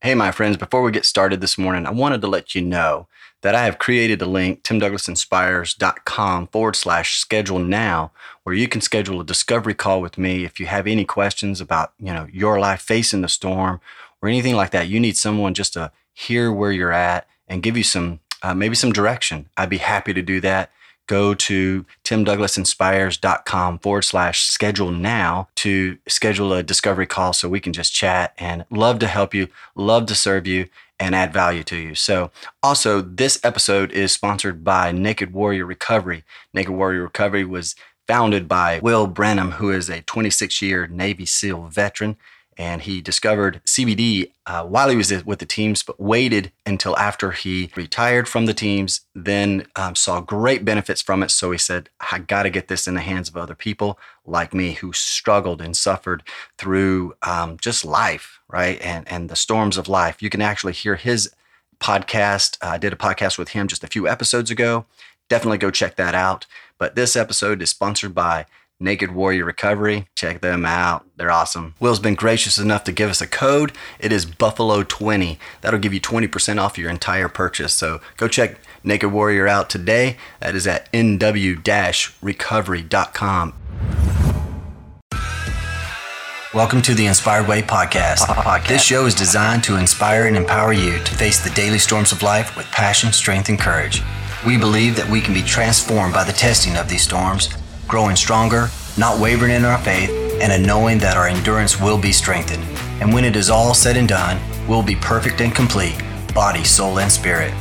Hey, my friends, before we get started this morning, I wanted to let you know that I have created a link, timdouglasinspires.com forward slash schedule now, where you can schedule a discovery call with me if you have any questions about, you know, your life facing the storm or anything like that. You need someone just to hear where you're at and give you some, uh, maybe some direction. I'd be happy to do that go to timdouglasinspires.com forward slash schedule now to schedule a discovery call so we can just chat and love to help you, love to serve you, and add value to you. So, also, this episode is sponsored by Naked Warrior Recovery. Naked Warrior Recovery was founded by Will Branham, who is a 26 year Navy SEAL veteran and he discovered CBD uh, while he was with the teams, but waited until after he retired from the teams. Then um, saw great benefits from it. So he said, "I got to get this in the hands of other people like me who struggled and suffered through um, just life, right, and and the storms of life." You can actually hear his podcast. I did a podcast with him just a few episodes ago. Definitely go check that out. But this episode is sponsored by Naked Warrior Recovery. Check them out. They're awesome. Will's been gracious enough to give us a code. It is Buffalo20. That'll give you 20% off your entire purchase. So go check Naked Warrior out today. That is at nw-recovery.com. Welcome to the Inspired Way podcast. podcast. This show is designed to inspire and empower you to face the daily storms of life with passion, strength, and courage. We believe that we can be transformed by the testing of these storms growing stronger, not wavering in our faith, and a knowing that our endurance will be strengthened. And when it is all said and done, we'll be perfect and complete, body, soul, and spirit.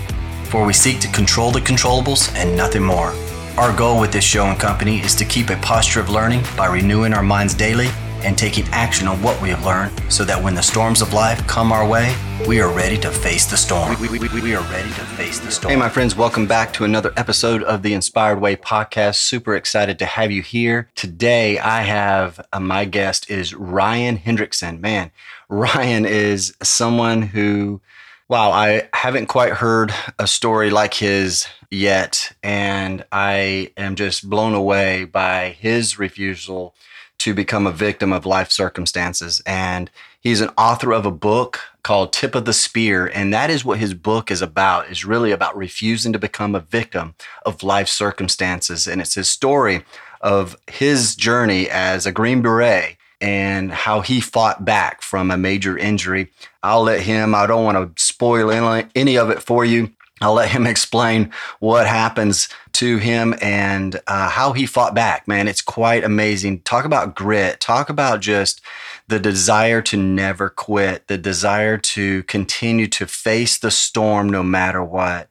For we seek to control the controllables and nothing more. Our goal with this show and company is to keep a posture of learning by renewing our minds daily and taking action on what we have learned so that when the storms of life come our way, we are ready to face the storm. We, we, we, we, are ready to face the storm. Hey, my friends, welcome back to another episode of the Inspired Way podcast. Super excited to have you here. Today, I have uh, my guest is Ryan Hendrickson. Man, Ryan is someone who, wow, I haven't quite heard a story like his yet. And I am just blown away by his refusal to become a victim of life circumstances. And he's an author of a book called Tip of the Spear. And that is what his book is about, is really about refusing to become a victim of life circumstances. And it's his story of his journey as a Green Beret and how he fought back from a major injury. I'll let him, I don't want to spoil any of it for you. I'll let him explain what happens to him and uh, how he fought back. Man, it's quite amazing. Talk about grit. Talk about just the desire to never quit, the desire to continue to face the storm no matter what.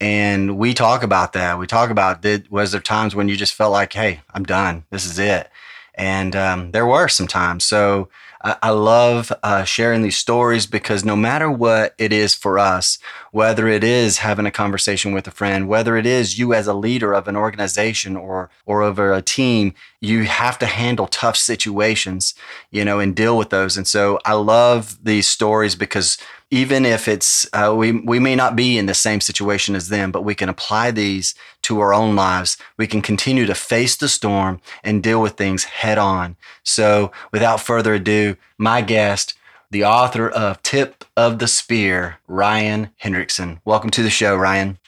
And we talk about that. We talk about did was there times when you just felt like, hey, I'm done. This is it. And um, there were some times. So I, love uh, sharing these stories because no matter what it is for us, whether it is having a conversation with a friend, whether it is you as a leader of an organization or or over a team, you have to handle tough situations, you know, and deal with those. And so I love these stories because even if it's uh, we we may not be in the same situation as them, but we can apply these to our own lives. We can continue to face the storm and deal with things head on. So, without further ado, my guest, the author of Tip of the Spear, Ryan Hendrickson. Welcome to the show, Ryan.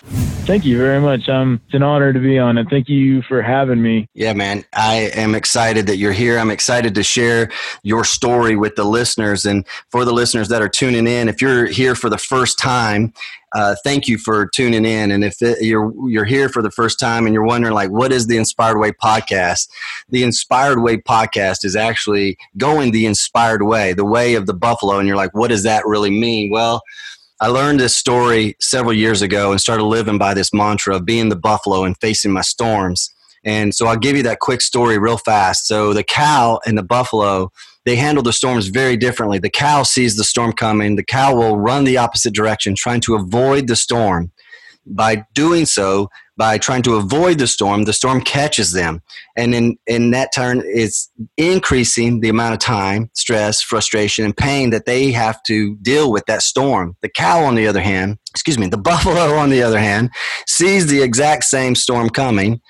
Thank you very much. Um, it's an honor to be on it. Thank you for having me. Yeah, man. I am excited that you're here. I'm excited to share your story with the listeners. And for the listeners that are tuning in, if you're here for the first time, uh, thank you for tuning in. And if it, you're you're here for the first time and you're wondering like, what is the Inspired Way podcast? The Inspired Way podcast is actually going the inspired way, the way of the buffalo. And you're like, what does that really mean? Well I learned this story several years ago and started living by this mantra of being the buffalo and facing my storms. And so I'll give you that quick story real fast. So the cow and the buffalo, they handle the storms very differently. The cow sees the storm coming. The cow will run the opposite direction, trying to avoid the storm. By doing so, by trying to avoid the storm, the storm catches them. And in, in that turn, it's increasing the amount of time, stress, frustration, and pain that they have to deal with that storm. The cow, on the other hand, excuse me, the buffalo, on the other hand, sees the exact same storm coming,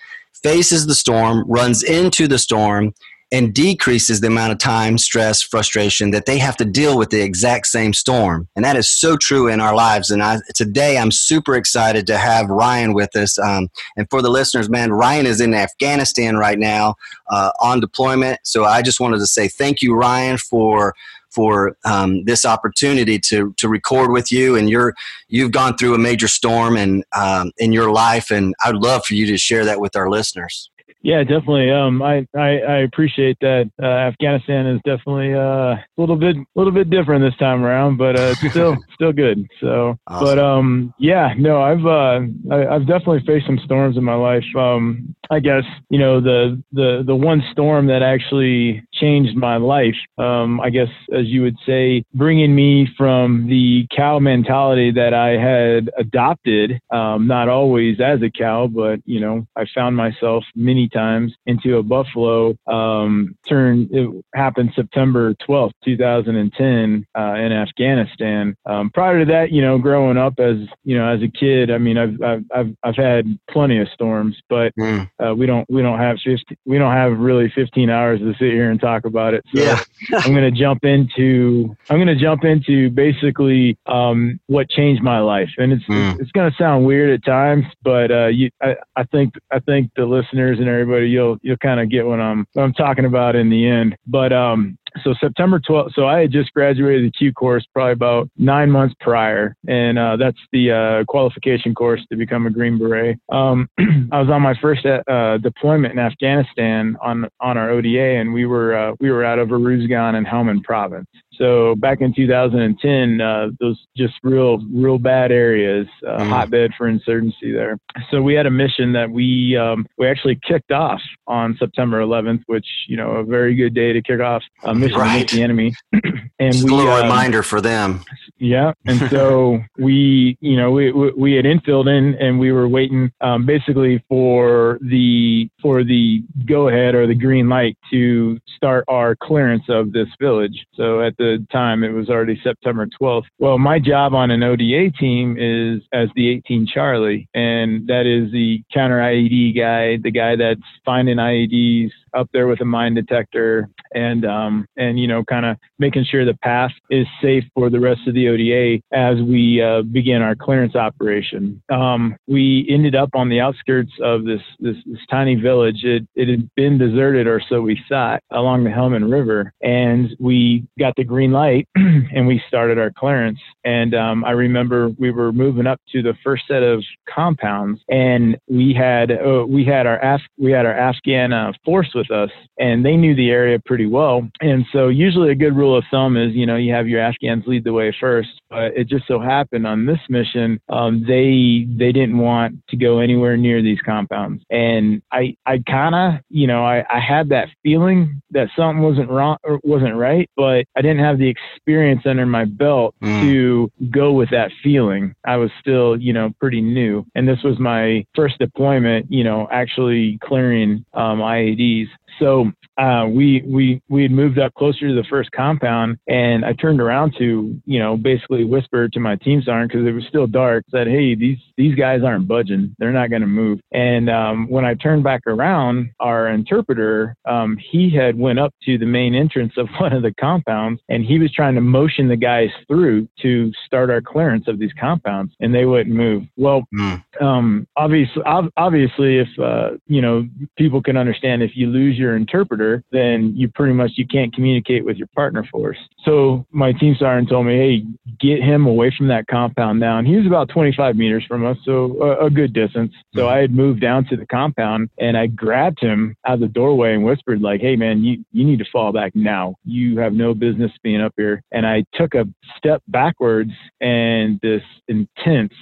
faces the storm, runs into the storm, and decreases the amount of time, stress, frustration that they have to deal with the exact same storm. And that is so true in our lives. And I, today I'm super excited to have Ryan with us. Um, and for the listeners, man, Ryan is in Afghanistan right now uh, on deployment. So I just wanted to say thank you, Ryan, for for um, this opportunity to to record with you. And you're you've gone through a major storm and um, in your life, and I'd love for you to share that with our listeners. Yeah, definitely. Um, I, I, I appreciate that. Uh, Afghanistan is definitely uh, a little bit, little bit different this time around, but uh, still, still good. So, awesome. but um, yeah, no, I've, uh, I, have definitely faced some storms in my life. Um, I guess you know the the the one storm that actually changed my life. Um, I guess as you would say, bringing me from the cow mentality that I had adopted, um, not always as a cow, but you know, I found myself many times into a buffalo. Um, turned it happened September 12th, 2010, uh, in Afghanistan. Um, prior to that, you know, growing up as you know as a kid, I mean, I've I've I've, I've had plenty of storms, but mm. uh, we don't we don't have 50, we don't have really 15 hours to sit here and talk about it. So yeah. I'm going to jump into I'm going to jump into basically um, what changed my life, and it's mm. it's, it's going to sound weird at times, but uh, you, I, I think I think the listeners and everybody you'll you'll kind of get what I'm what I'm talking about in the end. But um, so September 12th. So I had just graduated the Q course probably about nine months prior, and uh, that's the uh, qualification course to become a Green Beret. Um, I was on my first uh, deployment in Afghanistan on on our ODA, and we were uh, we were out of Uruzgan and Helmand Province. So back in 2010, uh, those just real, real bad areas, uh, mm. hotbed for insurgency there. So we had a mission that we um, we actually kicked off on September 11th, which you know a very good day to kick off a mission right. against the enemy. and Just we, a little um, reminder for them. Yeah, and so we, you know, we we had infilled in, and we were waiting um, basically for the for the go ahead or the green light to start our clearance of this village. So at the the time, it was already September 12th. Well, my job on an ODA team is as the 18 Charlie, and that is the counter IED guy, the guy that's finding IEDs, up there with a mine detector and um, and you know kind of making sure the path is safe for the rest of the ODA as we uh, begin our clearance operation. Um, we ended up on the outskirts of this this, this tiny village. It, it had been deserted, or so we thought, along the Helmand River, and we got the green light and we started our clearance. And um, I remember we were moving up to the first set of compounds, and we had uh, we had our Af- we had our Afghan uh, force with with us and they knew the area pretty well. And so usually a good rule of thumb is, you know, you have your Afghans lead the way first. But it just so happened on this mission, um, they they didn't want to go anywhere near these compounds. And I I kind of, you know, I, I had that feeling that something wasn't wrong or wasn't right, but I didn't have the experience under my belt mm. to go with that feeling. I was still, you know, pretty new. And this was my first deployment, you know, actually clearing um, IEDs these so uh, we we we had moved up closer to the first compound, and I turned around to you know basically whisper to my team sergeant because it was still dark. Said, "Hey, these these guys aren't budging. They're not going to move." And um, when I turned back around, our interpreter um, he had went up to the main entrance of one of the compounds, and he was trying to motion the guys through to start our clearance of these compounds, and they wouldn't move. Well, mm. um, obviously, obviously, if uh, you know people can understand if you lose your interpreter, then you pretty much you can't communicate with your partner force. So my team sergeant told me, hey, get him away from that compound now. And He was about 25 meters from us, so a, a good distance. So mm-hmm. I had moved down to the compound and I grabbed him out of the doorway and whispered like, hey man, you you need to fall back now. You have no business being up here. And I took a step backwards and this intense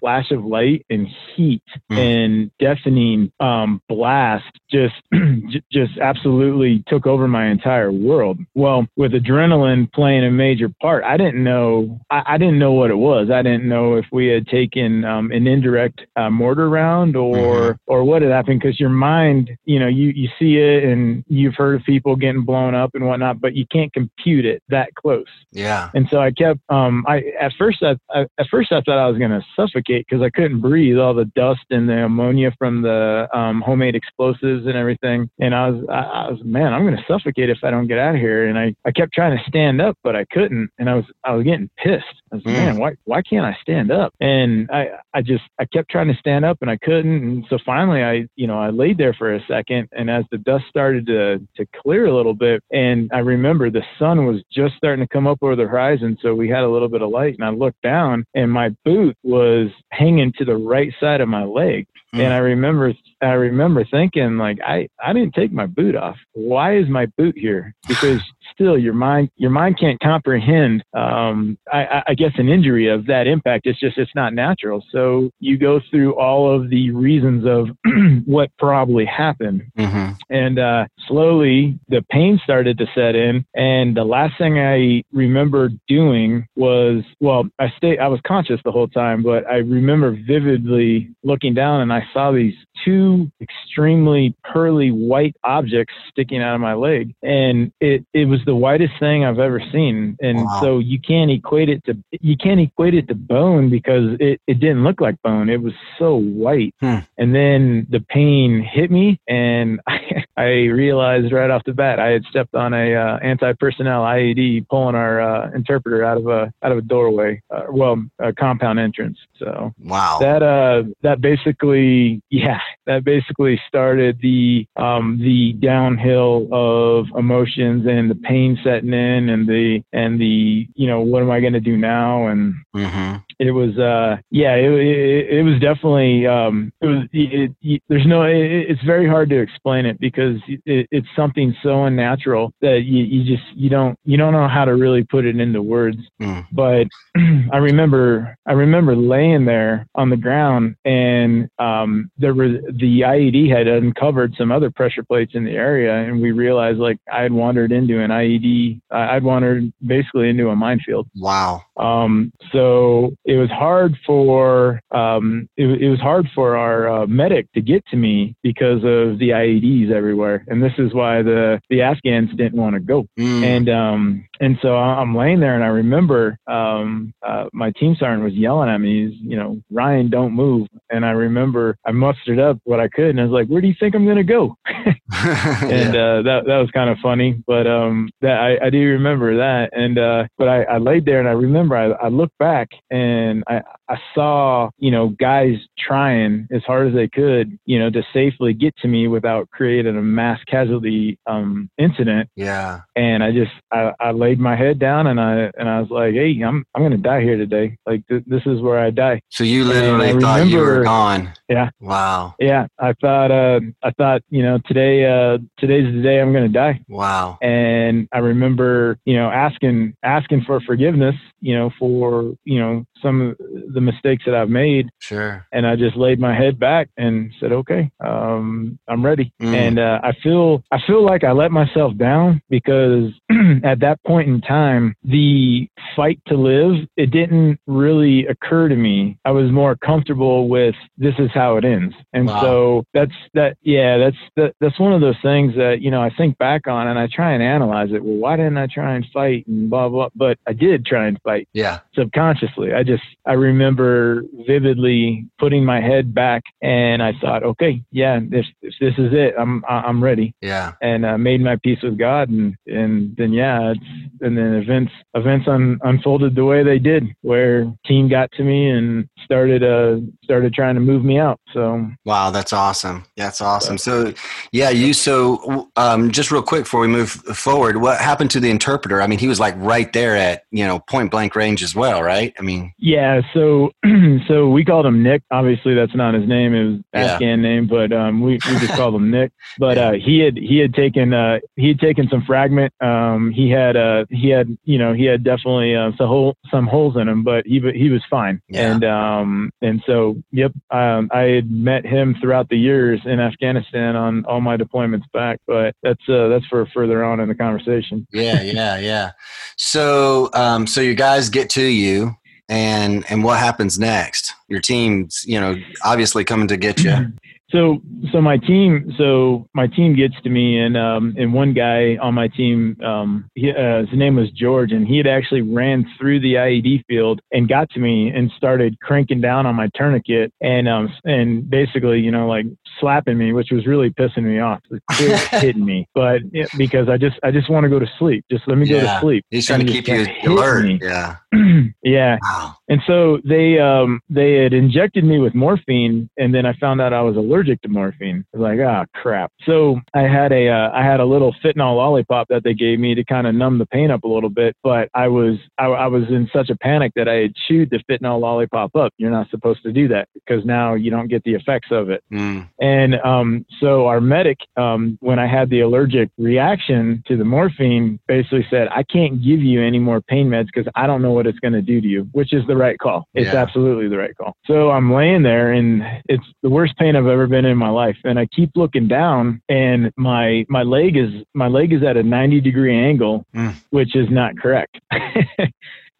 flash of light and heat mm. and deafening um, blast just just absolutely took over my entire world. Well, with adrenaline playing a major part, I didn't know I, I didn't know what it was. I didn't know if we had taken um, an indirect uh, mortar round or mm-hmm. or what had happened because your mind, you know, you you see it and you've heard of people getting blown up and whatnot, but you can't compute it that close. Yeah. And so I kept um I at first I, I at first I thought I was going to suffocate suffocate because I couldn't breathe all the dust and the ammonia from the um, homemade explosives and everything. And I was, I, I was, man, I'm going to suffocate if I don't get out of here. And I, I kept trying to stand up, but I couldn't. And I was, I was getting pissed. I was, mm. man, why, why can't I stand up? And I, I just, I kept trying to stand up and I couldn't. And so finally I, you know, I laid there for a second. And as the dust started to, to clear a little bit, and I remember the sun was just starting to come up over the horizon. So we had a little bit of light and I looked down and my boot was hanging to the right side of my leg. Mm. And I remember, I remember thinking like, I, I didn't take my boot off. Why is my boot here? Because still your mind, your mind can't comprehend, um, I, I guess an injury of that impact. It's just, it's not natural. So you go through all of the reasons of what probably happened. Mm-hmm. And, uh, slowly the pain started to set in. And the last thing I remember doing was, well, I stayed, I was conscious the whole time, but I remember vividly looking down and I saw these two extremely pearly white objects sticking out of my leg. And it, it was the whitest thing I've ever seen. And wow. so you can't equate it to, you can't equate it to bone because it, it didn't look like bone. It was so white. Hmm. And then the pain hit me and I, I realized right off the bat I had stepped on a uh, anti-personnel IED pulling our uh, interpreter out of a out of a doorway, uh, well, a compound entrance. So wow, that uh that basically yeah that basically started the um the downhill of emotions and the pain setting in and the and the you know what am I going to do now? And mm-hmm. it was uh yeah it, it, it was definitely um it was it, it, there's no it's very hard to explain it because it's something so unnatural that you, you just you don't you don't know how to really put it into words. Mm. but i remember i remember laying there on the ground and um there was the ied had uncovered some other pressure plates in the area and we realized like i had wandered into an ied i'd wandered basically into a minefield wow um so it was hard for um, it, it, was hard for our uh, medic to get to me because of the IEDs everywhere, and this is why the the Afghans didn't want to go. Mm. And um, and so I'm laying there, and I remember um, uh, my team sergeant was yelling at me, He's, you know, Ryan, don't move. And I remember I mustered up what I could, and I was like, "Where do you think I'm going to go?" and yeah. uh, that that was kind of funny, but um, that I, I do remember that. And uh, but I, I laid there, and I remember I, I looked back, and I I saw you know guys trying as hard as they could, you know, to safely get to me without creating a mass casualty um, incident. Yeah. And I just I, I laid my head down, and I and I was like, hey, I'm I'm going to die here today. Like th- this is where I die. So you literally thought remember, you were gone. Yeah. Wow. Yeah, I thought uh, I thought you know today uh, today's the day I'm going to die. Wow. And I remember you know asking asking for forgiveness, you know, for you know some of the mistakes that I've made. Sure. And I just laid my head back and said, okay, um, I'm ready. Mm. And uh, I feel I feel like I let myself down because at that point in time, the fight to live it didn't really occur to me. I was more comfortable with this is how it ends. And wow. so that's that. Yeah, that's that, that's one of those things that you know I think back on and I try and analyze it. Well, why didn't I try and fight and blah blah? But I did try and fight. Yeah. Subconsciously, I just I remember vividly putting my head back and I thought, okay, yeah, this this is it. I'm I'm ready. Yeah. And I uh, made my peace with God, and and then yeah, it's and then events events un, unfolded the way they did, where team got to me and started uh started trying to move me out. So wow, that's awesome. That's awesome. So yeah, you so um just real quick before we move forward, what happened to the interpreter? I mean, he was like right there at you know point blank range as well, right? I mean, yeah. So so we called him Nick. Obviously, that's not his name; it was yeah. Afghan name, but um, we we just called him Nick. But uh, he had he had taken uh, he had taken some fragment. Um, he had uh, he had you know he had definitely uh, some hole some holes in him, but he he was fine. Yeah. And um and so yep, um, I had met him throughout the years in Afghanistan on all my deployments back, but that's uh, that's for further on in the conversation. Yeah, yeah, yeah. So um so you guys get to you and and what happens next? Your team's you know obviously coming to get you. So, so my team, so my team gets to me, and um, and one guy on my team, um, he, uh, his name was George, and he had actually ran through the IED field and got to me and started cranking down on my tourniquet, and um, and basically, you know, like slapping me, which was really pissing me off. Hitting me, but yeah, because I just I just want to go to sleep. Just let me yeah. go to sleep. He's trying And to keep you alert. me. Yeah. yeah. Wow. And so they um they had injected me with morphine, and then I found out I was allergic to morphine. I was like, ah, crap. So I had a uh, I had a little fentanyl lollipop that they gave me to kind of numb the pain up a little bit, but I was I, I was in such a panic that I had chewed the fentanyl lollipop up. You're not supposed to do that because now you don't get the effects of it. Mm. And um, so our medic, um, when I had the allergic reaction to the morphine, basically said, I can't give you any more pain meds because I don't know what it's going to do to you, which is the right call. It's Yeah. absolutely the right call. So I'm laying there and it's the worst pain I've ever been in my life. And I keep looking down and my, my leg is, my leg is at a 90 degree angle, Mm. which is not correct.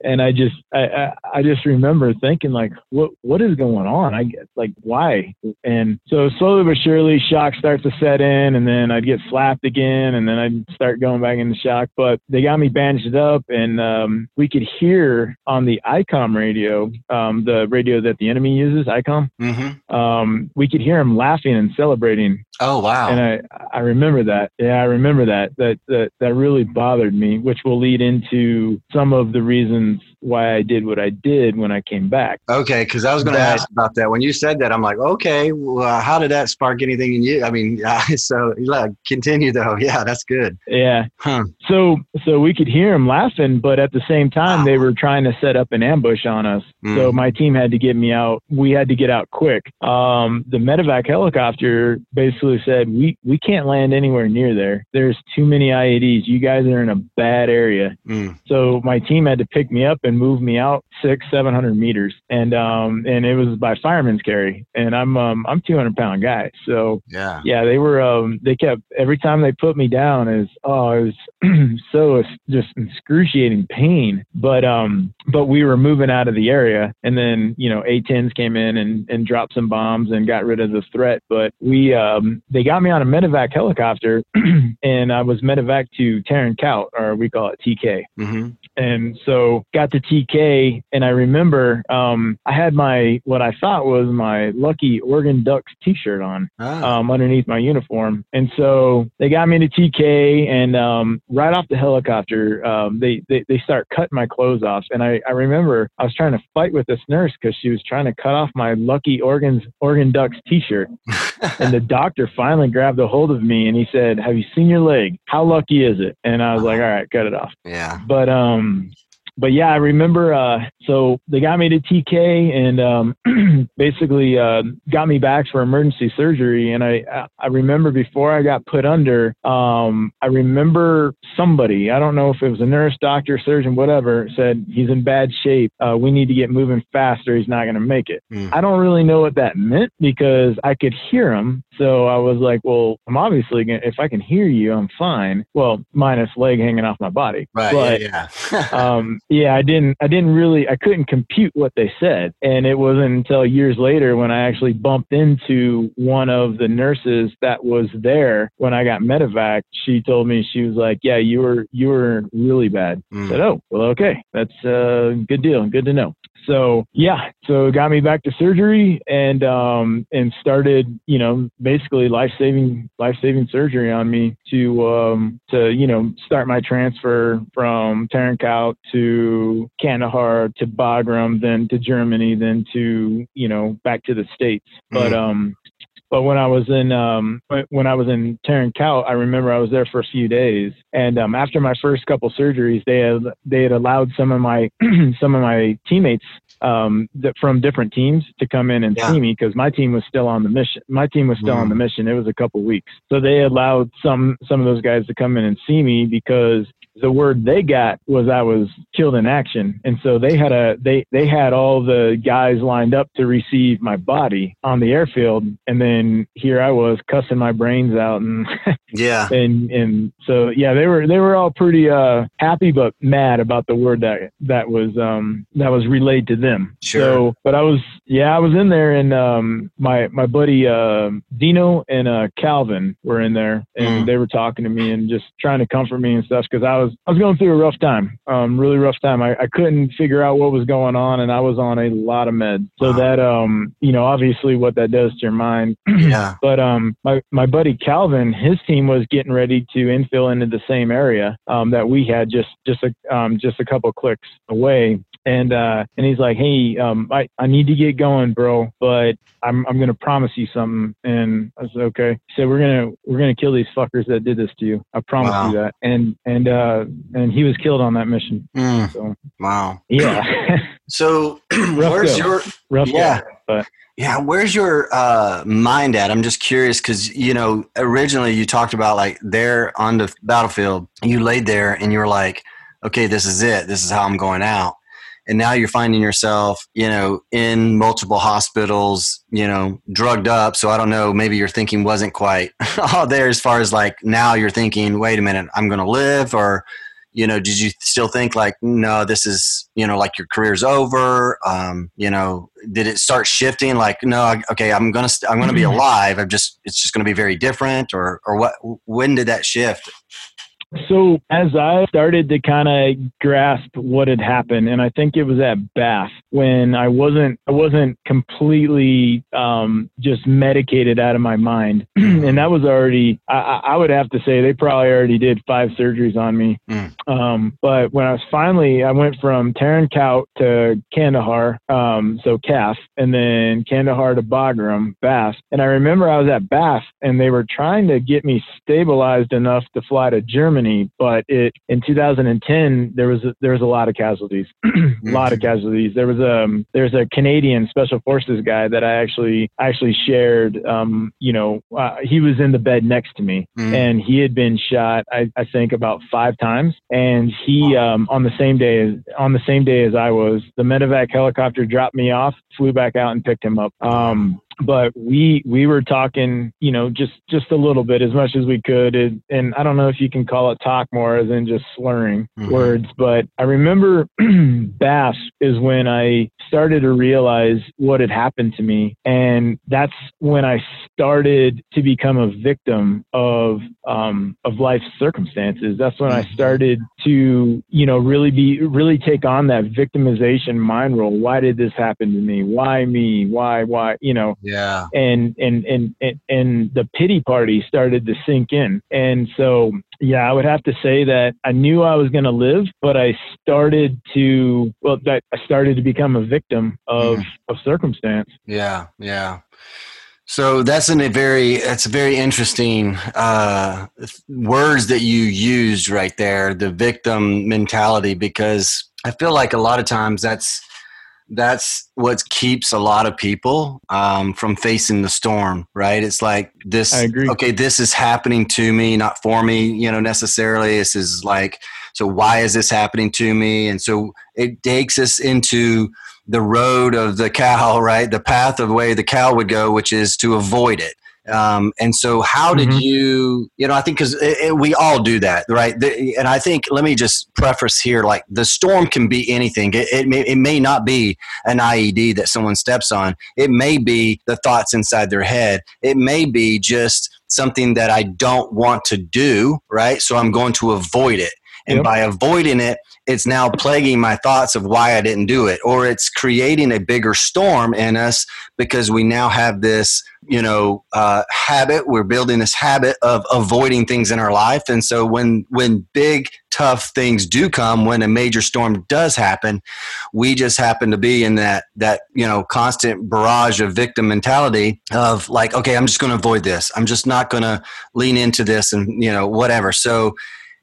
and I just I, I I just remember thinking like what what is going on? I get like why? And so slowly but surely shock starts to set in and then I'd get slapped again and then I'd start going back into shock. But they got me bandaged up and um, we could hear on the ICOM radio, um, the radio that the enemy uses, ICOM, hmm um, we could hear them laughing and celebrating Oh wow. and I I remember that. Yeah, I remember that. That that that really bothered me, which will lead into some of the reasons why I did what I did when I came back. Okay, because I was going to ask about that. When you said that, I'm like, okay, well, how did that spark anything in you? I mean, so yeah, continue though. Yeah, that's good. Yeah. Huh. So so we could hear them laughing, but at the same time they were trying to set up an ambush on us. So Mm. my team had to get me out. We had to get out quick. Um, the medevac helicopter basically said, "We we can't land anywhere near there. There's too many IEDs. You guys are in a bad area." Mm. So my team had to pick me up and moved me out six, seven hundred meters, and um, and it was by fireman's carry, and I'm um, I'm 200 pound guy, so Yeah. yeah, they were um, they kept every time they put me down is oh it was so just excruciating pain, but um, but we were moving out of the area, and then you know A10s came in and and dropped some bombs and got rid of the threat, but we um, they got me on a medevac helicopter, and I was medevac to Tarin Kowt, or we call it TK hmm and so got to TK and I remember um, I had my what I thought was my lucky Oregon Ducks t-shirt on Oh. um, underneath my uniform. And so they got me to TK and um, right off the helicopter um, they, they they start cutting my clothes off. And I, I remember I was trying to fight with this nurse because she was trying to cut off my lucky Oregon's Oregon Ducks t-shirt. And the doctor finally grabbed a hold of me and he said have you seen your leg? How lucky is it? And I was like all right cut it off. Yeah. but um but yeah i remember uh so they got me to tk and um basically uh got me back for emergency surgery and i i remember before i got put under um i remember somebody i don't know if it was a nurse doctor surgeon whatever said he's in bad shape uh we need to get moving faster he's not going to make it Mm. I don't really know what that meant because I could hear him. So I was like, well, I'm obviously to, if I can hear you, I'm fine. Well, minus leg hanging off my body. Right. But, yeah. Yeah. um, yeah, I didn't, I didn't really, I couldn't compute what they said. And it wasn't until years later when I actually bumped into one of the nurses that was there when I got medevac. She told me, she was like, yeah, you were, you were really bad. I Mm. said, oh, well, okay. That's a good deal. Good to know. So yeah, so it got me back to surgery and um and started, you know, basically life saving life saving surgery on me to um to, you know, start my transfer from Tarin Kowt to Kandahar to Bagram, then to Germany, then to, you know, back to the States. But Mhm. um but when I was in um, when I was in Tarin Kowt, I remember I was there for a few days, and um, after my first couple surgeries, they had they had allowed some of my some of my teammates um, that from different teams to come in and Yeah. see me because my team was still on the mission. My team was still on the mission. It was a couple weeks, so they allowed some some of those guys to come in and see me because the word they got was I was killed in action, and so they had a they they had all the guys lined up to receive my body on the airfield, and then here I was cussing my brains out, and yeah, and and so yeah, they were they were all pretty uh happy but mad about the word that that was um that was relayed to them. Sure. So, but I was yeah, I was in there, and um my my buddy uh, Dino and uh Calvin were in there, and Mm. they were talking to me and just trying to comfort me and stuff because I was I was going through a rough time, um really rough time. I, I couldn't figure out what was going on, and I was on a lot of meds. So Wow. that um you know obviously what that does to your mind yeah, but um, my my buddy Calvin, his team was getting ready to infill into the same area um, that we had, just just a um, just a couple clicks away. And uh, and he's like, hey, um, I I need to get going, bro, but I'm I'm gonna promise you something. And I said, okay. He said, we're gonna we're gonna kill these fuckers that did this to you. I promise Wow. you that. And and uh, and he was killed on that mission. Mm, So wow. yeah, So where's go. your rough. Yeah. go, but Yeah, where's your uh, mind at? I'm just curious because you know originally you talked about like there on the battlefield, you laid there and you were like, okay, this is it. This is how I'm going out. And now you're finding yourself, you know, in multiple hospitals, you know, drugged up. So I don't know, maybe your thinking wasn't quite all there as far as like now you're thinking, wait a minute, I'm going to live or you know did you still think like no this is you know like your career's over um you know did it start shifting like no I- okay i'm gonna st- i'm gonna be alive. I'm just it's just gonna be very different or or what when did that shift So as I started to kind of grasp what had happened, and I think it was at BAF when I wasn't I wasn't completely um, just medicated out of my mind, and that was already I, I would have to say they probably already did five surgeries on me. Mm. Um, but when I was finally I went from Tarin Kowt to Kandahar, um, so KAF, and then Kandahar to Bagram, BAF, and I remember I was at BAF and they were trying to get me stabilized enough to fly to Germany, but it in 2010 there was a, there was a lot of casualties, a lot of casualties. There was um there's a Canadian special forces guy that I actually actually shared. Um, you know, uh, he was in the bed next to me, Mm. and he had been shot I, I think about five times, and he um on the same day as on the same day as I was, the medevac helicopter dropped me off, flew back out and picked him up. Um, but we we were talking you know just just a little bit as much as we could and, and i don't know if you can call it talk more than just slurring Mhm. words but i remember BAF is when i started to realize what had happened to me and that's when i started to become a victim of um of life's circumstances. That's when i Mhm. started to you know really be really take on that victimization mind role. Why did this happen to me? Why me? Why why you know? yeah and and and and, and the pity party started to sink in and so yeah i would have to say that i knew i was going to live but i started to well that i started to become a victim of Mhm. of circumstance Yeah, yeah. So that's in a very that's a very interesting uh, words that you used right there, the victim mentality, because I feel like a lot of times that's that's what keeps a lot of people um, from facing the storm, right? It's like this. I agree. Okay, this is happening to me, not for me, you know, necessarily. This is like, so why is this happening to me? And so it takes us into the road of the cow, right? The path of the way the cow would go, which is to avoid it. Um, and so, how did Mhm. you, you know, I think because we all do that, right? The, and I think, let me just preface here like the storm can be anything. It, it, may, it may not be an IED that someone steps on, it may be the thoughts inside their head, it may be just something that I don't want to do, right? So, I'm going to avoid it. And Yep. by avoiding it, it's now plaguing my thoughts of why I didn't do it, or it's creating a bigger storm in us because we now have this, you know, uh, habit. We're building this habit of avoiding things in our life, and so when when big tough things do come, when a major storm does happen, we just happen to be in that that you know constant barrage of victim mentality of like, okay, I'm just going to avoid this. I'm just not going to lean into this, and you know, whatever. So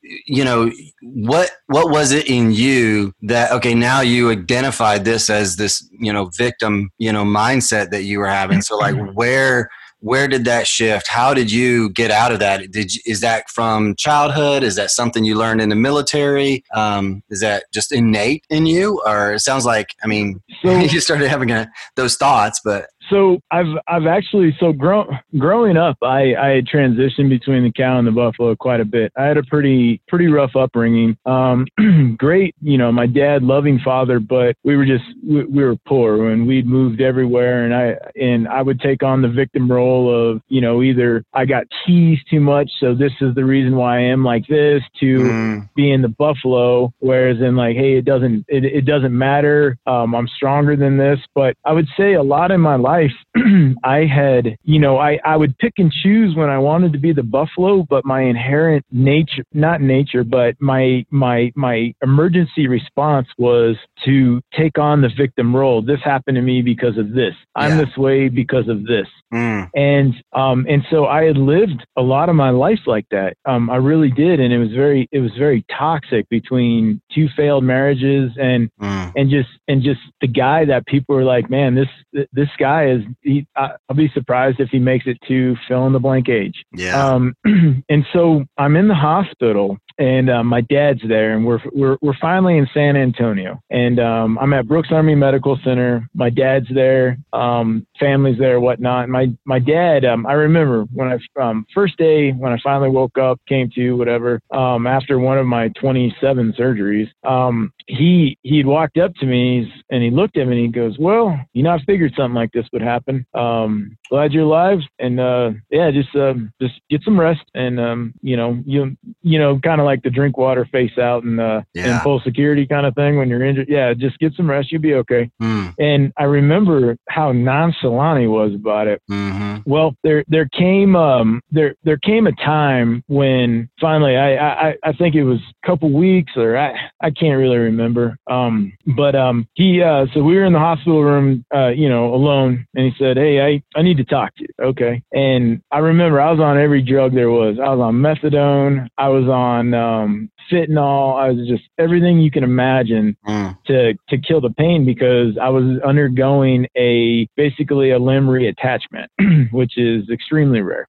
you know what what was it in you that okay now you identified this as this you know victim you know mindset that you were having so like where where did that shift? How did you get out of that? Did you, is that from childhood? Is that something you learned in the military? Um, is that just innate in you, or it sounds like I mean so, you started having a, those thoughts, but so I've I've actually so grow, growing up I I transitioned between the cow and the buffalo quite a bit. I had a pretty pretty rough upbringing. Um, great, you know, my dad loving father, but we were just we, we were poor and we'd moved everywhere, and I and I would take on the victim role of you know either I got teased too much, so this is the reason why I am like this, to mm. being the buffalo, whereas in like hey it doesn't it, it doesn't matter, um, I'm stronger than this. But I would say a lot in my life life, I had, you know, I, I would pick and choose when I wanted to be the buffalo, but my inherent nature, not nature, but my, my, my emergency response was to take on the victim role. This happened to me because of this. I'm yeah. this way because of this. Mm. And, um, and so I had lived a lot of my life like that. Um, I really did. And it was very, it was very toxic between two failed marriages and, mm. and just, and just the guy that people were like, man, this, this guy is he, I'll be surprised if he makes it to fill in the blank age. Yeah. Um, and so I'm in the hospital and uh, my dad's there, and we're we're we're finally in San Antonio, and um, I'm at Brooks Army Medical Center. My dad's there, um, family's there, whatnot. My my dad, um, I remember when I um, first day when I finally woke up, came to whatever um, after one of my 27 surgeries. Um, he he'd walked up to me and he looked at me and he goes, "Well, you know, I figured something like this would happen. Um, glad you're alive, and uh, yeah, just uh, just get some rest, and um, you know, you you know, kind of like the drink water face out and uh, yeah. and full security kind of thing when you're injured. Yeah, just get some rest, you'll be okay. Mm. And I remember how nonchalant he was about it. Mm-hmm. Well, there there came um there there came a time when finally I I I think it was a couple weeks or I I can't really remember. Um, but um he uh so we were in the hospital room uh you know alone and he said hey I I need to talk to you okay and I remember I was on every drug there was I was on methadone I was on um, fentanyl. I was just everything you can imagine mm. to to kill the pain because I was undergoing a basically a limb reattachment, which is extremely rare.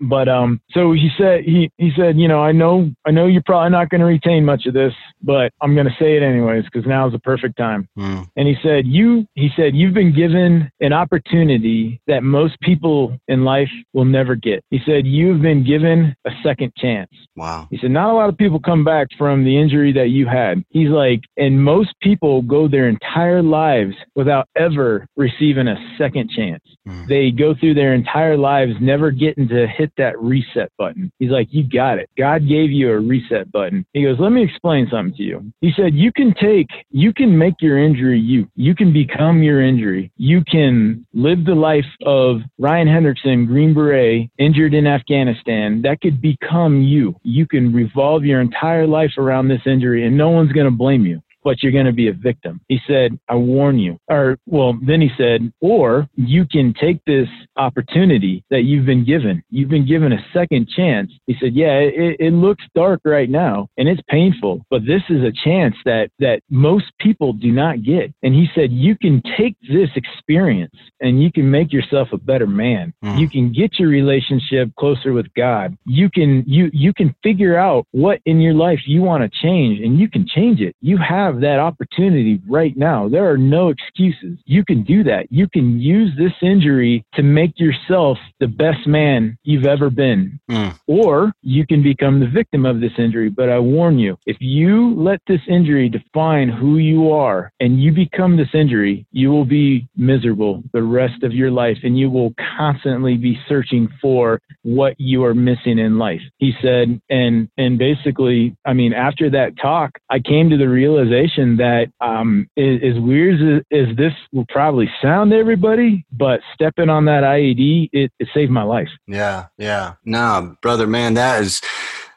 But um, so he said he he said, you know, I know I know you're probably not going to retain much of this, but I'm going to say it anyways because now is the perfect time. Mm. And he said, you he said you've been given an opportunity that most people in life will never get. He said you've been given a second chance. Wow. He said not a lot of people come back from the injury that you had. He's like, and most people go their entire lives without ever receiving a second chance. Mm. They go through their entire lives never getting to hit hit that reset button. He's like, You got it. God gave you a reset button. He goes, Let me explain something to you. He said, You can take, you can make your injury you. You can become your injury. You can live the life of Ryan Hendrickson, Green Beret, injured in Afghanistan. That could become you. You can revolve your entire life around this injury and no one's going to blame you but you're going to be a victim. He said, I warn you. Or, well, then he said, or you can take this opportunity that you've been given. You've been given a second chance. He said, yeah, it, it looks dark right now and it's painful, but this is a chance that, that most people do not get. And he said, you can take this experience and you can make yourself a better man. Mm. You can get your relationship closer with God. You can, you, you can figure out what in your life you want to change and you can change it. You have that opportunity right now. There are no excuses. You can do that. You can use this injury to make yourself the best man you've ever been. Mm. Or you can become the victim of this injury. But I warn you, if you let this injury define who you are and you become this injury, you will be miserable the rest of your life and you will constantly be searching for what you are missing in life. He said, and, and basically, I mean, after that talk, I came to the realization realization that um, as, as weird as, as, this will probably sound to everybody, but stepping on that IED, it, it saved my life. Yeah, yeah. No, brother, man, that is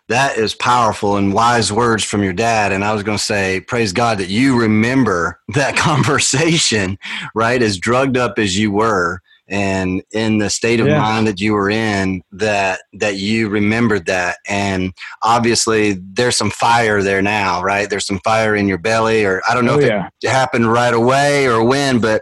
that is powerful and wise words from your dad. And I was going to say, praise God that you remember that conversation, right? As drugged up as you were, and in the state of yeah. mind that you were in that that you remembered that and obviously there's some fire there now right there's some fire in your belly or i don't know oh, if yeah. it happened right away or when but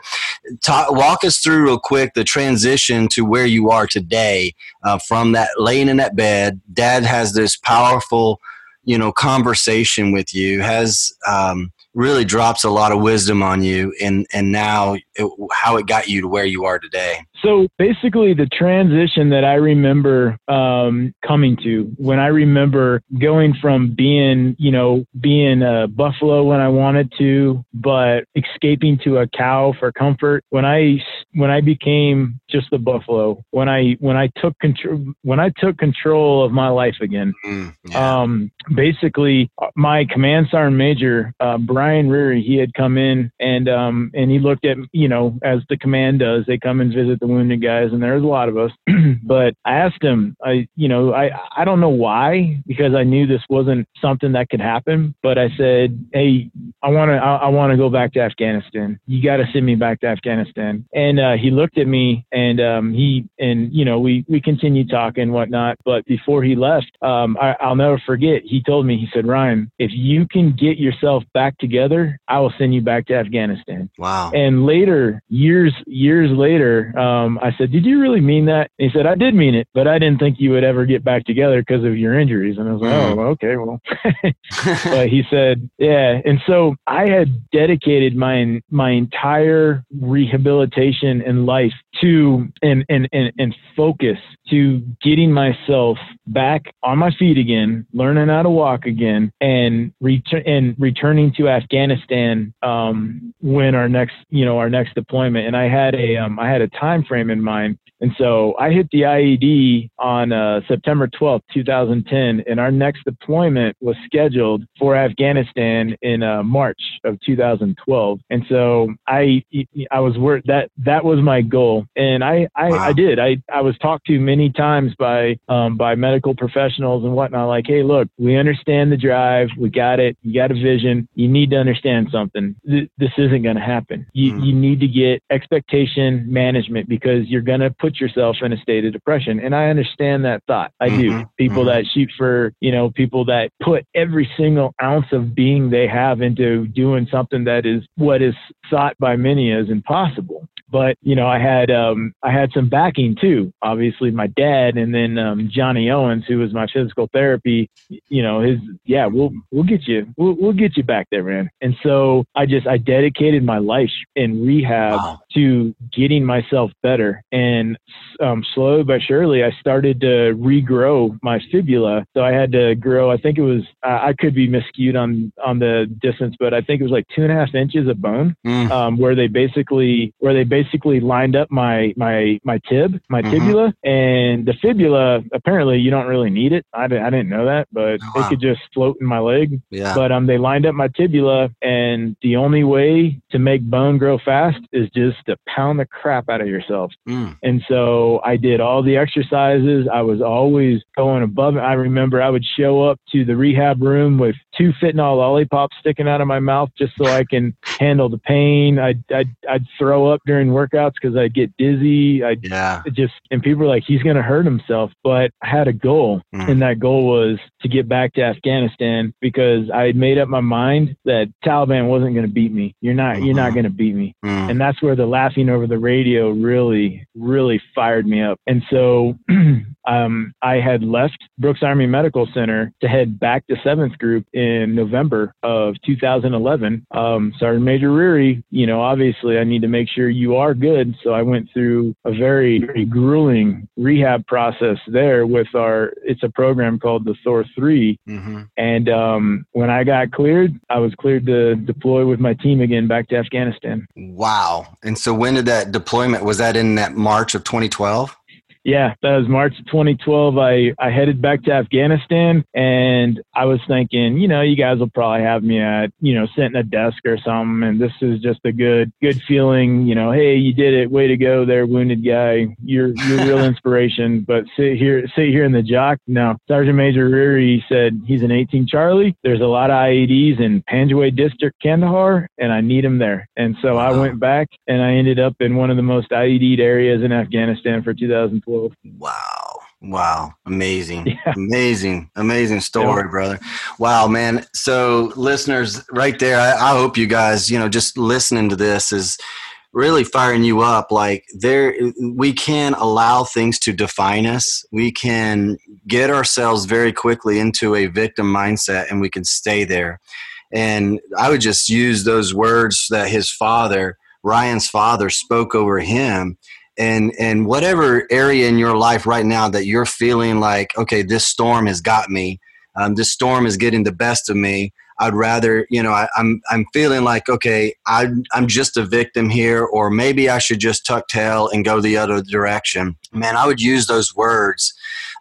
talk, walk us through real quick the transition to where you are today uh, from that laying in that bed. Dad has this powerful, you know, conversation with you. Has um, really drops a lot of wisdom on you and and now it, how it got you to where you are today so basically the transition that i remember um, coming to when i remember going from being you know being a buffalo when i wanted to but escaping to a cow for comfort when i when i became just the buffalo when i when i took control when i took control of my life again mm, yeah. um, basically my command sergeant major uh, Brian Reary, he had come in and um and he looked at you know as the command does, they come and visit the wounded guys, and there's a lot of us. but I asked him, I you know I I don't know why because I knew this wasn't something that could happen, but I said, hey, I want to I, I want to go back to Afghanistan. You got to send me back to Afghanistan. And uh, he looked at me and um he and you know we we continued talking and whatnot. But before he left, um I, I'll never forget. He told me he said, Ryan, if you can get yourself back together I will send you back to Afghanistan. Wow. And later, years years later, um, I said, Did you really mean that? And he said, I did mean it, but I didn't think you would ever get back together because of your injuries. And I was like, mm. Oh, okay, well. but he said, Yeah. And so I had dedicated my my entire rehabilitation and life to and and and, and focus to getting myself back on my feet again, learning how to walk again, and return and returning to Afghanistan um, when our next you know our next deployment. And I had a um, I had a time frame in mind and so I hit the IED on uh, September 12th, 2010, and our next deployment was scheduled for Afghanistan in uh, March of 2012. And so I I was work that that was my goal, and I I, wow. I did. I I was talked to many times by um, by medical professionals and whatnot, like, hey, look, we understand the drive, we got it, you got a vision. You need to understand something. Th- this isn't going to happen. You mm. you need to get expectation management because you're going to put yourself in a state of depression. And I understand that thought. I mm-hmm. do. People mm-hmm. that shoot for, you know, people that put every single ounce of being they have into doing something that is what is thought by many as impossible but you know i had um i had some backing too obviously my dad and then um johnny owens who was my physical therapy you know his yeah we'll we'll get you we'll, we'll get you back there man and so i just i dedicated my life in rehab wow. To getting myself better and um slowly but surely i started to regrow my fibula so i had to grow i think it was i could be miscued on on the distance but i think it was like two and a half inches of bone mm. um where they basically where they basically basically lined up my my my tib, my mm-hmm. tibula, and the fibula. Apparently, you don't really need it. I, didn't, I didn't know that, but oh, wow. it could just float in my leg. Yeah. But um, they lined up my tibula, and the only way to make bone grow fast is just to pound the crap out of yourself. Mm. And so I did all the exercises. I was always going above. I remember I would show up to the rehab room with two fentanyl lollipops sticking out of my mouth just so I can handle the pain. I'd I'd, I'd throw up during workouts because I'd get dizzy. I yeah. just and people were like, he's going to hurt himself. But I had a goal, mm. and that goal was to get back to Afghanistan because I had made up my mind that Taliban wasn't going to beat me. You're not. Mm-hmm. You're not mm-hmm. going to beat me. Mm. And that's where the laughing over the radio really, really fired me up. And so um, I had left Brooks Army Medical Center to head back to Seventh Group in November of 2011. Um, Sergeant Major Reary, you know, obviously I need to make sure you are good. So I went through a very, very grueling rehab process there with our, it's a program called the Thor 3. Mm-hmm. And um, when I got cleared, I was cleared to deploy with my team again back to Afghanistan. Wow. And so when did that deployment, was that in that March of 2012? Yeah, that was March 2012. I, I headed back to Afghanistan and I was thinking, you know, you guys will probably have me at, you know, sitting at a desk or something. And this is just a good, good feeling, you know, hey, you did it. Way to go there, wounded guy. You're, you're real inspiration. But sit here, sit here in the JOC. No, Sergeant Major Reary said he's an 18 Charlie. There's a lot of IEDs in Panjway District, Kandahar, and I need him there. And so I went back and I ended up in one of the most IED areas in Afghanistan for 2012. Wow. Wow. Amazing. Yeah. Amazing. Amazing story, yeah. brother. Wow, man. So listeners right there, I, I, hope you guys, you know, just listening to this is really firing you up like there we can allow things to define us we can get ourselves very quickly into a victim mindset and we can stay there and i would just use those words that his father ryan's father spoke over him and and whatever area in your life right now that you're feeling like okay this storm has got me um, this storm is getting the best of me I'd rather, you know, I, am I'm, I'm feeling like, okay, I, I'm just a victim here, or maybe I should just tuck tail and go the other direction. Man, I would use those words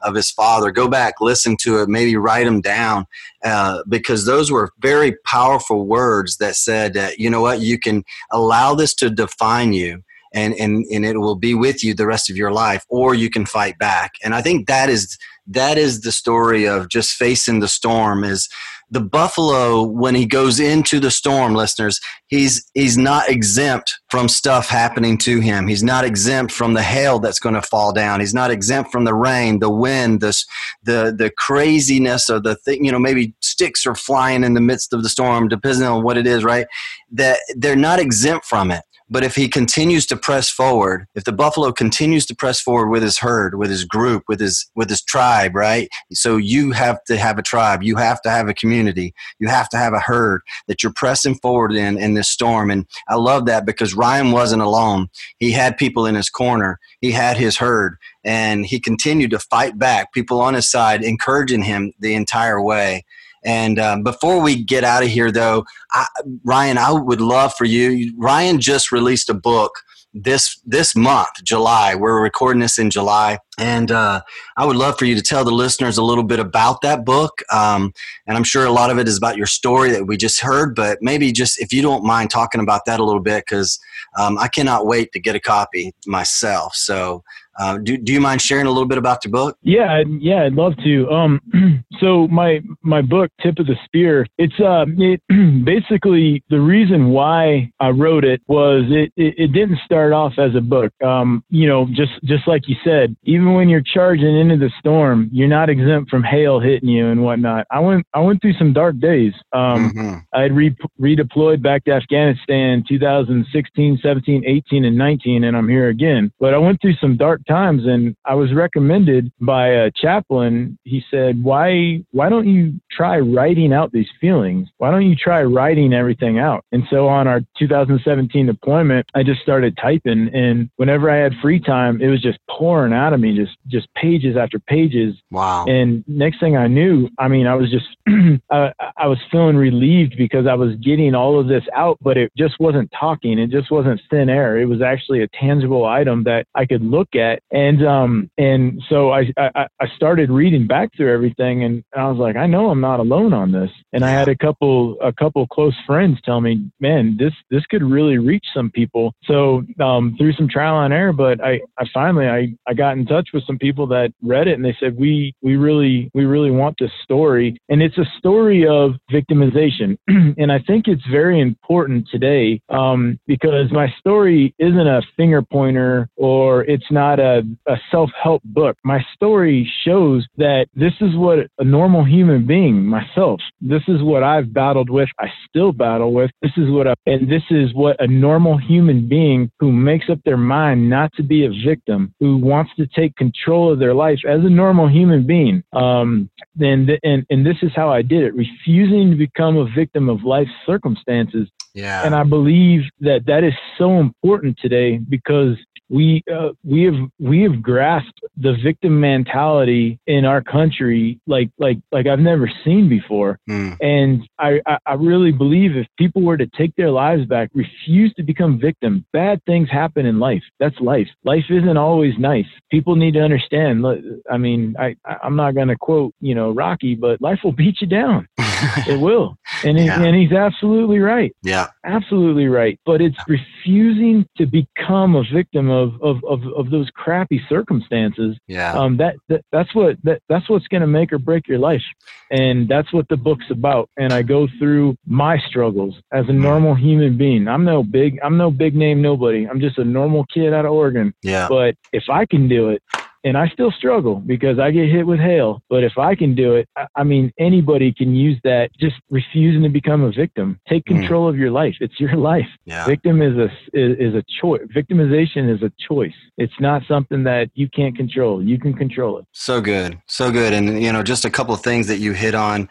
of his father. Go back, listen to it, maybe write them down, uh, because those were very powerful words that said that, you know what, you can allow this to define you. And, and, and it will be with you the rest of your life or you can fight back. And i think that is that is the story of just facing the storm is the buffalo when he goes into the storm listeners he's he's not exempt from stuff happening to him. He's not exempt from the hail that's going to fall down. He's not exempt from the rain the wind the the the craziness of the thing you know maybe sticks are flying in the midst of the storm depending on what it is right? That they're not exempt from it but if he continues to press forward, if the buffalo continues to press forward with his herd, with his group, with his with his tribe, right? So you have to have a tribe, you have to have a community, you have to have a herd that you're pressing forward in in this storm. And I love that because Ryan wasn't alone. He had people in his corner. He had his herd, and he continued to fight back. People on his side, encouraging him the entire way. And um, before we get out of here, though, I, Ryan, I would love for you. Ryan just released a book this this month, July. We're recording this in July, and uh, I would love for you to tell the listeners a little bit about that book. Um, and I'm sure a lot of it is about your story that we just heard, but maybe just if you don't mind talking about that a little bit, because um, I cannot wait to get a copy myself. So uh, do, do you mind sharing a little bit about your book? Yeah, yeah, I'd love to. Um, so my my book, Tip of the Spear, it's uh, it, basically the reason why I wrote it was it, it, it didn't start off as a book. Um, you know, just just like you said, even when you're charging into the storm, you're not exempt from hail hitting you and whatnot. I went I went through some dark days. Um, mm-hmm. I had re- redeployed back to Afghanistan 2016, 17, 18, and 19, and I'm here again. But I went through some dark times and I was recommended by a chaplain. He said, why, why don't you try writing out these feelings? Why don't you try writing everything out? And so on our 2017 deployment, I just started typing and whenever I had free time, it was just pouring out of me, just, just pages after pages. Wow. And next thing I knew, I mean, I was just, I, I was feeling relieved because I was getting all of this out, but it just wasn't talking. It just wasn't thin air. It was actually a tangible item that I could look at and um and so I, I I started reading back through everything, and I was like, I know I'm not alone on this. And I had a couple a couple close friends tell me, man, this this could really reach some people. So um, through some trial and error, but I I finally I I got in touch with some people that read it, and they said we we really we really want this story, and it's a story of victimization, and I think it's very important today um, because my story isn't a finger pointer or it's not a a, a self help book. My story shows that this is what a normal human being, myself, this is what I've battled with. I still battle with. This is what I, and this is what a normal human being who makes up their mind not to be a victim, who wants to take control of their life as a normal human being. Um, and, and, and this is how I did it, refusing to become a victim of life's circumstances. Yeah. And I believe that that is so important today because we uh, we have we have grasped the victim mentality in our country like like like I've never seen before. Mm. And I, I, I really believe if people were to take their lives back, refuse to become victim, bad things happen in life. That's life. Life isn't always nice. People need to understand. I mean, I I'm not going to quote you know Rocky, but life will beat you down. it will. And, yeah. and he's absolutely right. Yeah. Absolutely right. But it's refusing to become a victim of, of, of, of those crappy circumstances. Yeah. Um, that, that, that's what, that, that's what's going to make or break your life. And that's what the book's about. And I go through my struggles as a normal human being. I'm no big, I'm no big name nobody. I'm just a normal kid out of Oregon. Yeah. But if I can do it, and I still struggle because I get hit with hail. But if I can do it, I, mean, anybody can use that. Just refusing to become a victim. Take hmm. control mm. of your life. It's your life. Yeah. Victim is a is, is a choice. Victimization is a choice. It's not something that you can't control. You can control it. So good, so good. And you know, just a couple of things that you hit on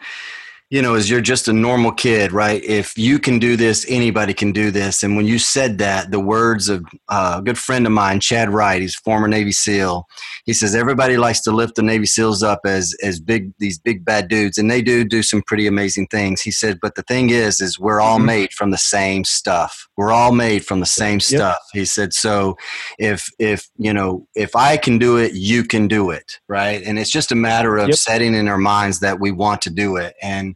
you know, is you're just a normal kid, right? If you can do this, anybody can do this. And when you said that, the words of uh, a good friend of mine, Chad Wright, he's former Navy SEAL. He says everybody likes to lift the Navy SEALs up as as big these big bad dudes, and they do do some pretty amazing things. He said, but the thing is, is we're all mm-hmm. made from the same stuff. We're all made from the same stuff. Yep. He said, so if if you know if I can do it, you can do it, right? And it's just a matter of yep. setting in our minds that we want to do it and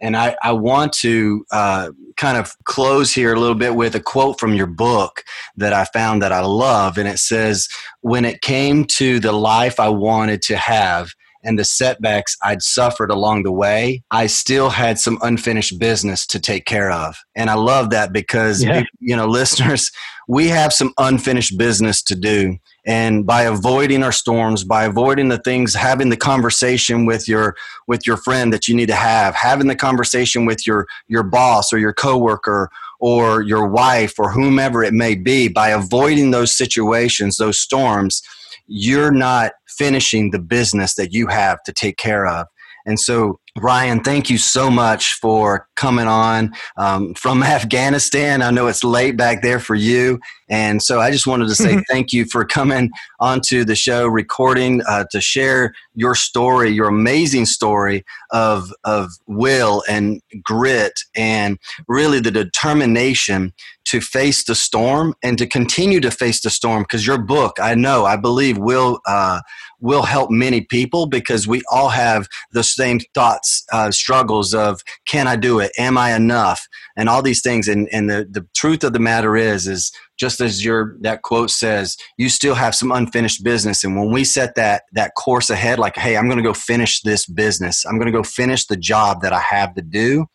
and I, I want to uh, kind of close here a little bit with a quote from your book that I found that I love. And it says, When it came to the life I wanted to have, and the setbacks I'd suffered along the way, I still had some unfinished business to take care of. And I love that because, yeah. you know, listeners, we have some unfinished business to do and by avoiding our storms by avoiding the things having the conversation with your with your friend that you need to have having the conversation with your your boss or your coworker or your wife or whomever it may be by avoiding those situations those storms you're not finishing the business that you have to take care of and so Ryan, thank you so much for coming on um, from Afghanistan. I know it's late back there for you. And so I just wanted to say thank you for coming onto the show, recording uh, to share your story, your amazing story of, of will and grit and really the determination to face the storm and to continue to face the storm because your book, I know, I believe, will. Uh, will help many people because we all have the same thoughts, uh, struggles of can I do it? Am I enough? And all these things. And, and the, the truth of the matter is, is just as your that quote says, you still have some unfinished business. And when we set that that course ahead, like, hey, I'm going to go finish this business. I'm going to go finish the job that I have to do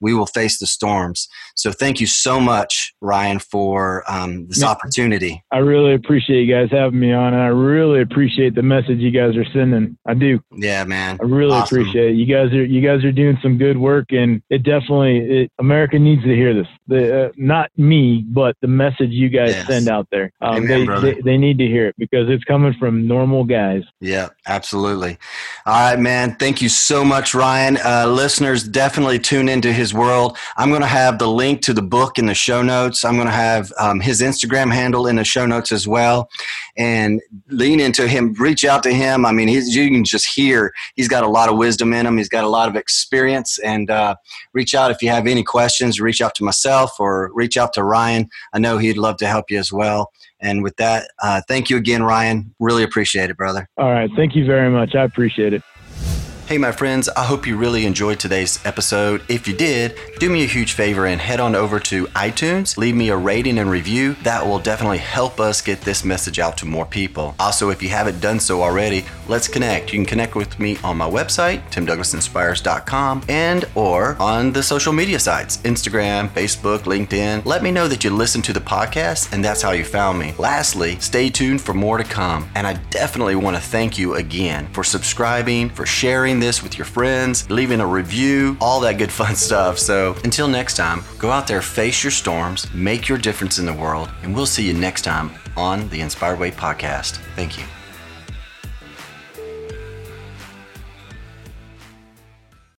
we will face the storms. So thank you so much, Ryan, for um, this opportunity. I really appreciate you guys having me on, and I really appreciate the message you guys are sending. I do. Yeah, man. I really awesome. appreciate it. You guys are you guys are doing some good work, and it definitely it, America needs to hear this. The, uh, not me, but the message you guys yes. send out there. Um, Amen, they, they, they need to hear it because it's coming from normal guys. Yeah, absolutely. All right, man. Thank you so much, Ryan. Uh, listeners, definitely tune into his his world. I'm going to have the link to the book in the show notes. I'm going to have um, his Instagram handle in the show notes as well. And lean into him, reach out to him. I mean, he's, you can just hear he's got a lot of wisdom in him. He's got a lot of experience. And uh, reach out if you have any questions. Reach out to myself or reach out to Ryan. I know he'd love to help you as well. And with that, uh, thank you again, Ryan. Really appreciate it, brother. All right. Thank you very much. I appreciate it. Hey, my friends, I hope you really enjoyed today's episode. If you did, do me a huge favor and head on over to iTunes, leave me a rating and review. That will definitely help us get this message out to more people. Also, if you haven't done so already, let's connect. You can connect with me on my website, timdouglasinspires.com, and or on the social media sites, Instagram, Facebook, LinkedIn. Let me know that you listened to the podcast and that's how you found me. Lastly, stay tuned for more to come. And I definitely want to thank you again for subscribing, for sharing this with your friends, leaving a review, all that good fun stuff. So until next time, go out there, face your storms, make your difference in the world, and we'll see you next time on the Inspired Way podcast. Thank you.